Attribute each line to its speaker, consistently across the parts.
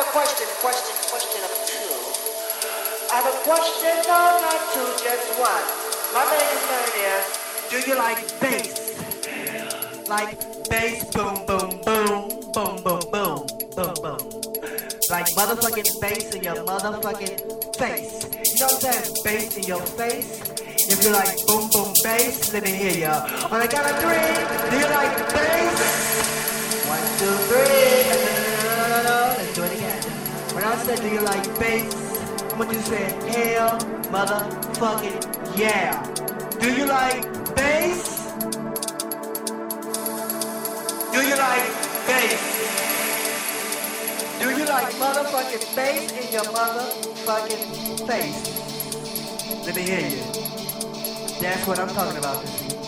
Speaker 1: have a question, question, question of two. I have a question, no, not two, just one. My concern is, do you like bass? Like bass, boom, boom, boom, boom, boom, boom, boom, boom. Like motherfucking bass in your motherfucking face. You know what I'm saying? Bass in your face. If you like boom, boom, bass, let me hear ya. On the count of three, do you like bass? One, two, three. When I said, do you like bass? Want you say, hell, motherfucking yeah. Do you like bass? Do you like bass? Do you like motherfucking bass in your motherfucking face? Let me hear you. That's what I'm talking about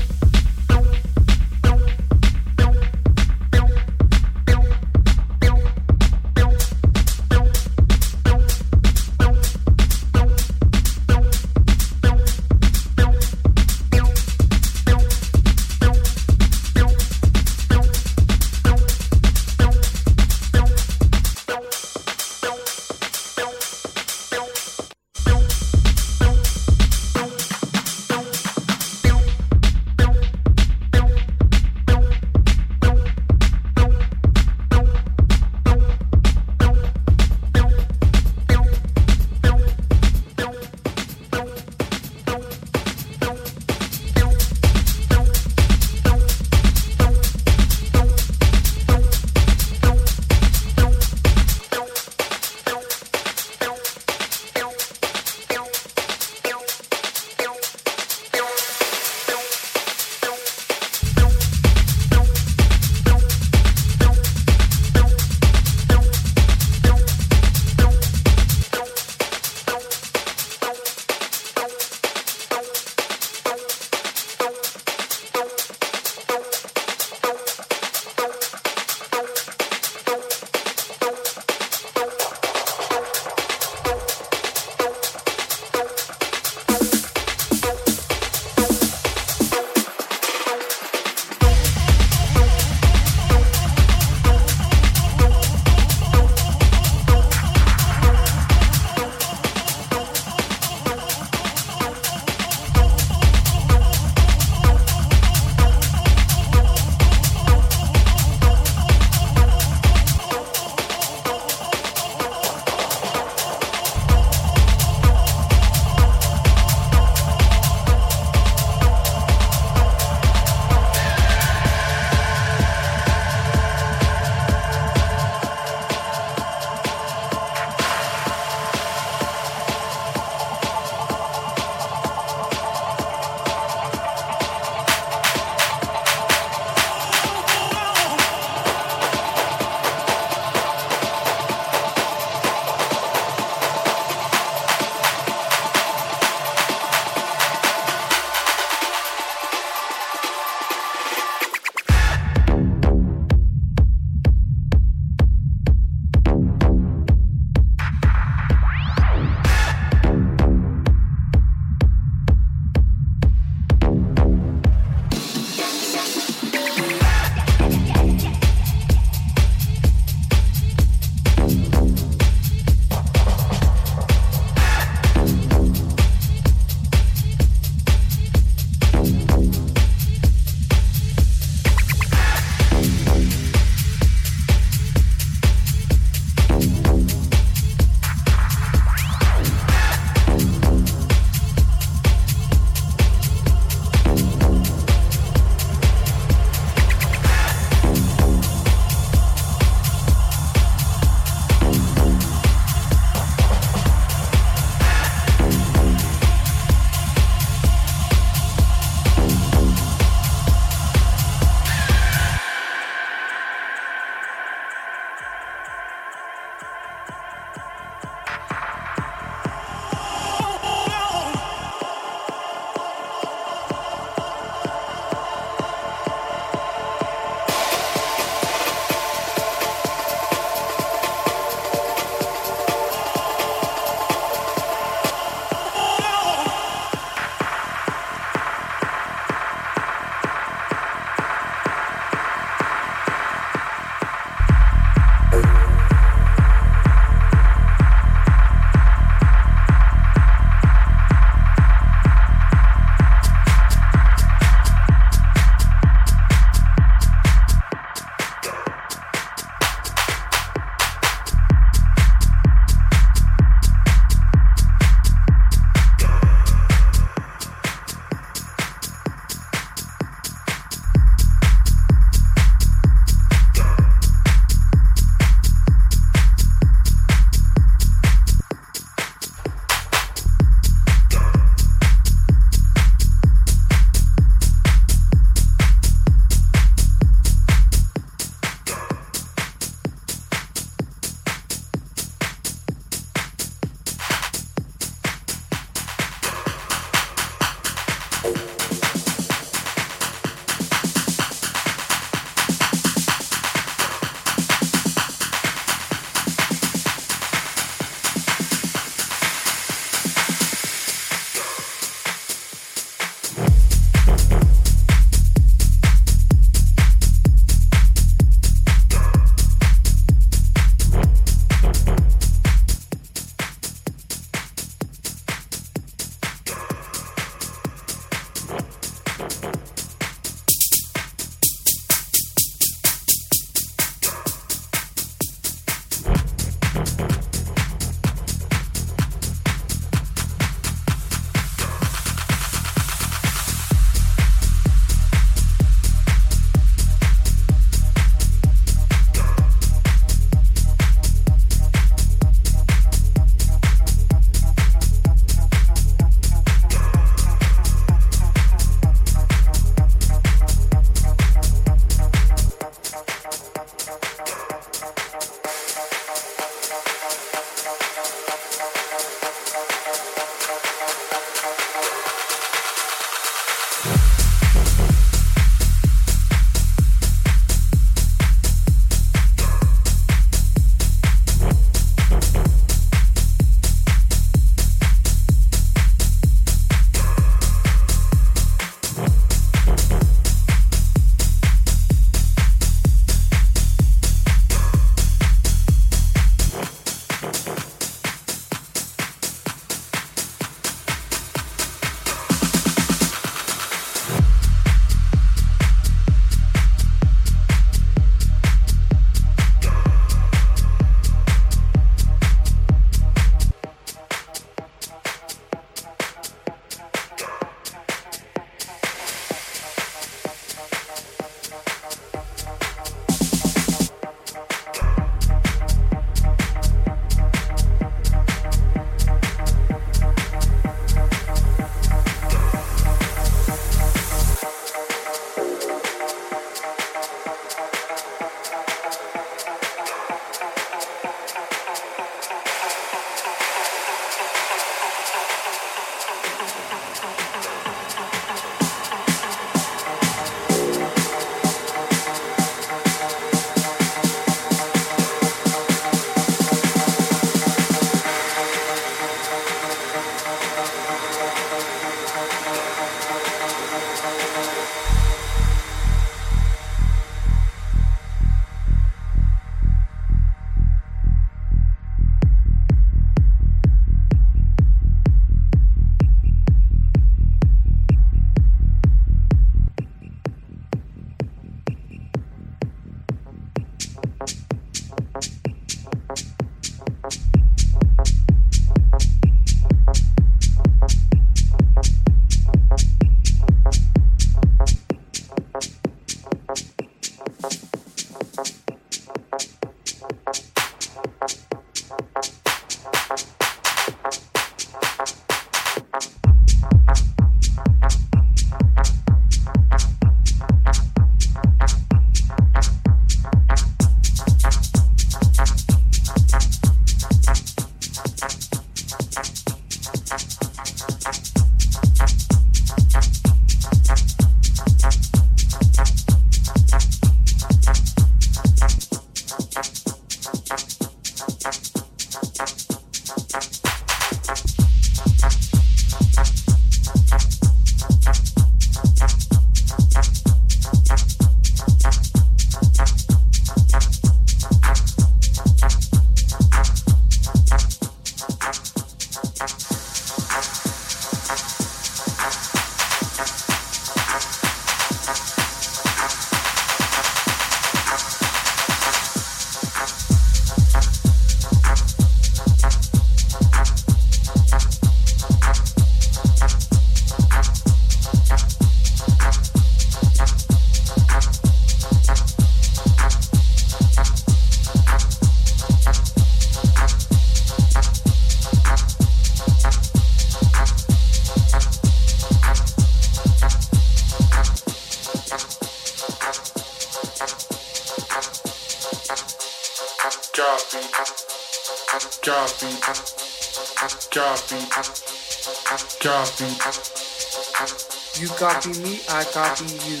Speaker 2: Copy.
Speaker 3: You copy me, I copy you.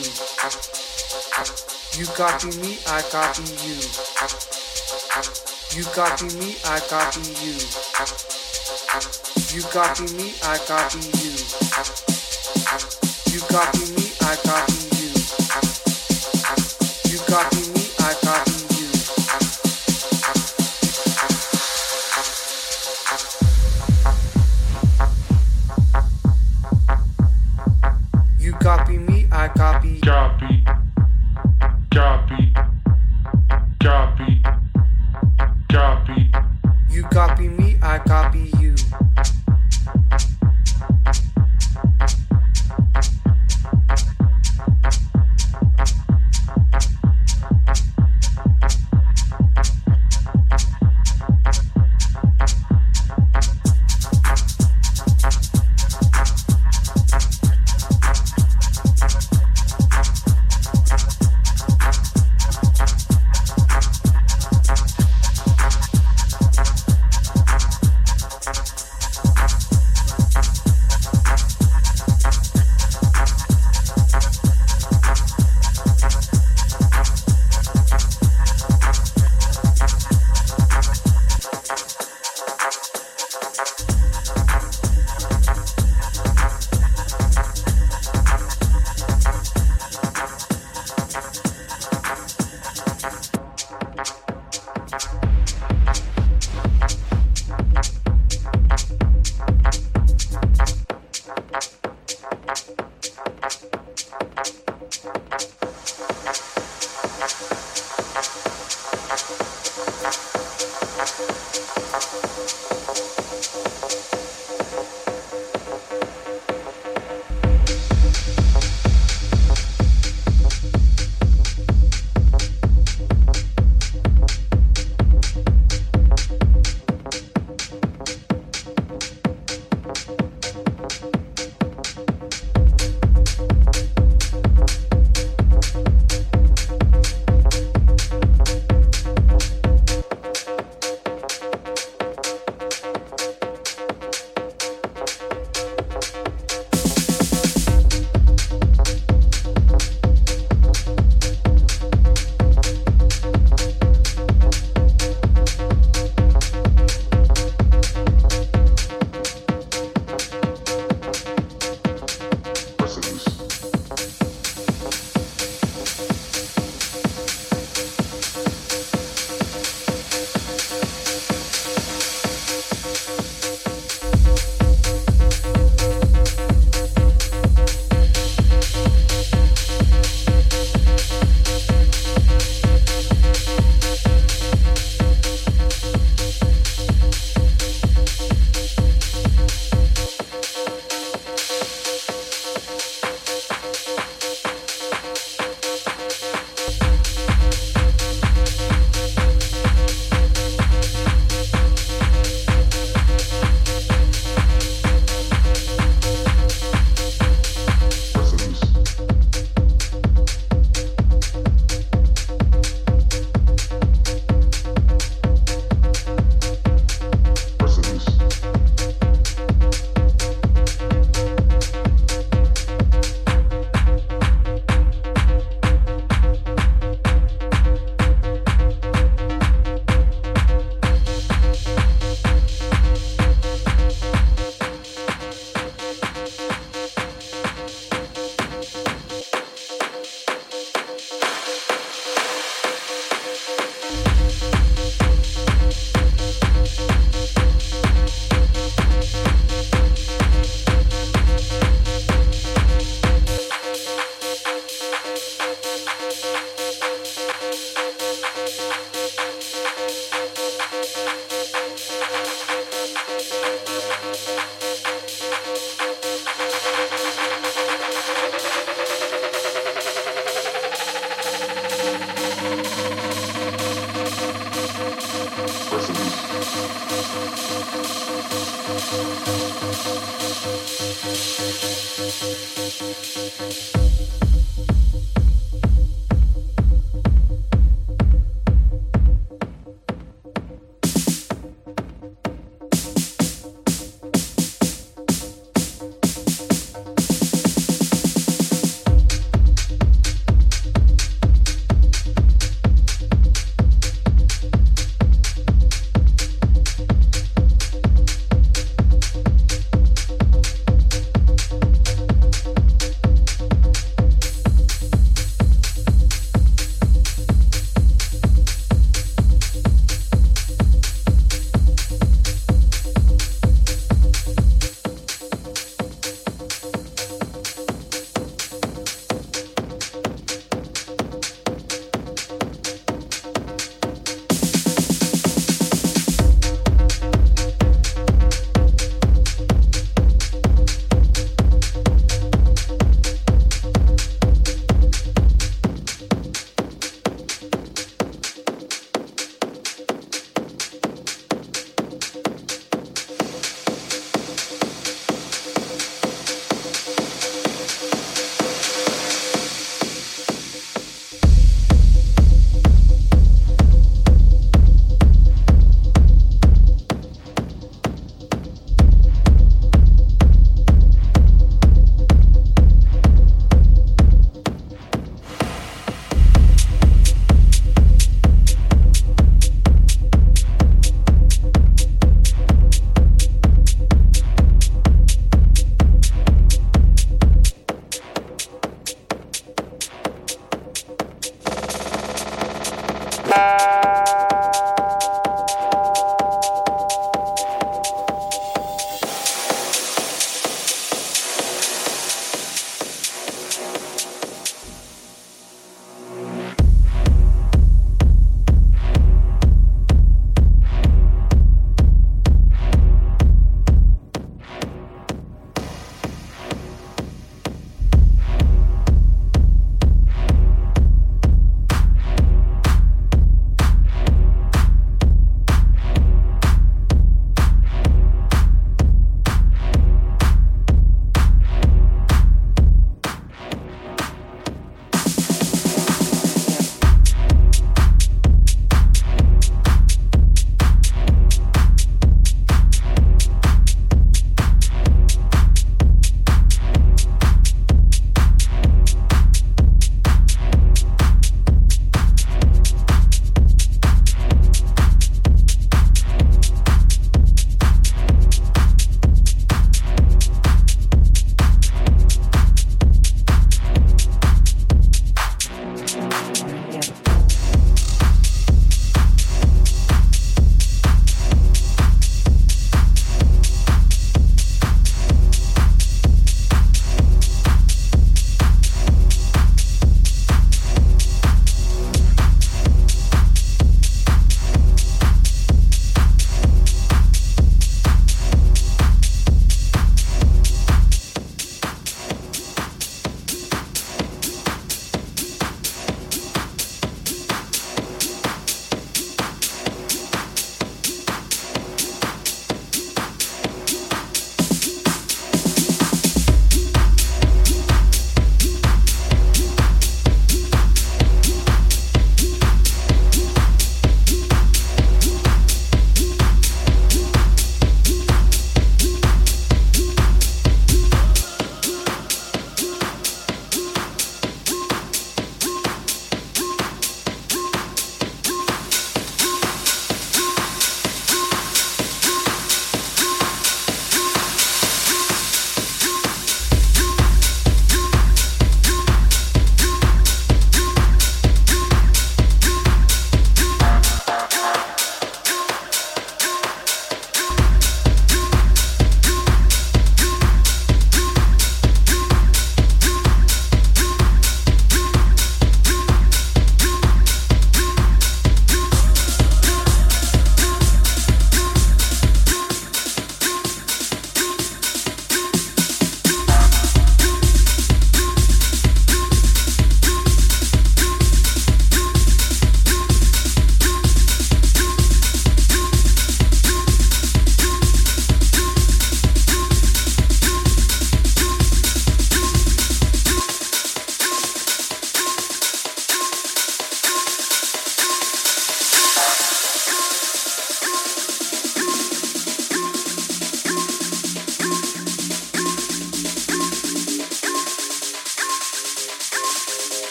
Speaker 3: You copy me, I copy you. You copy me, I copy you. You copy me, I copy you. You copy me, I copy you. You copy me,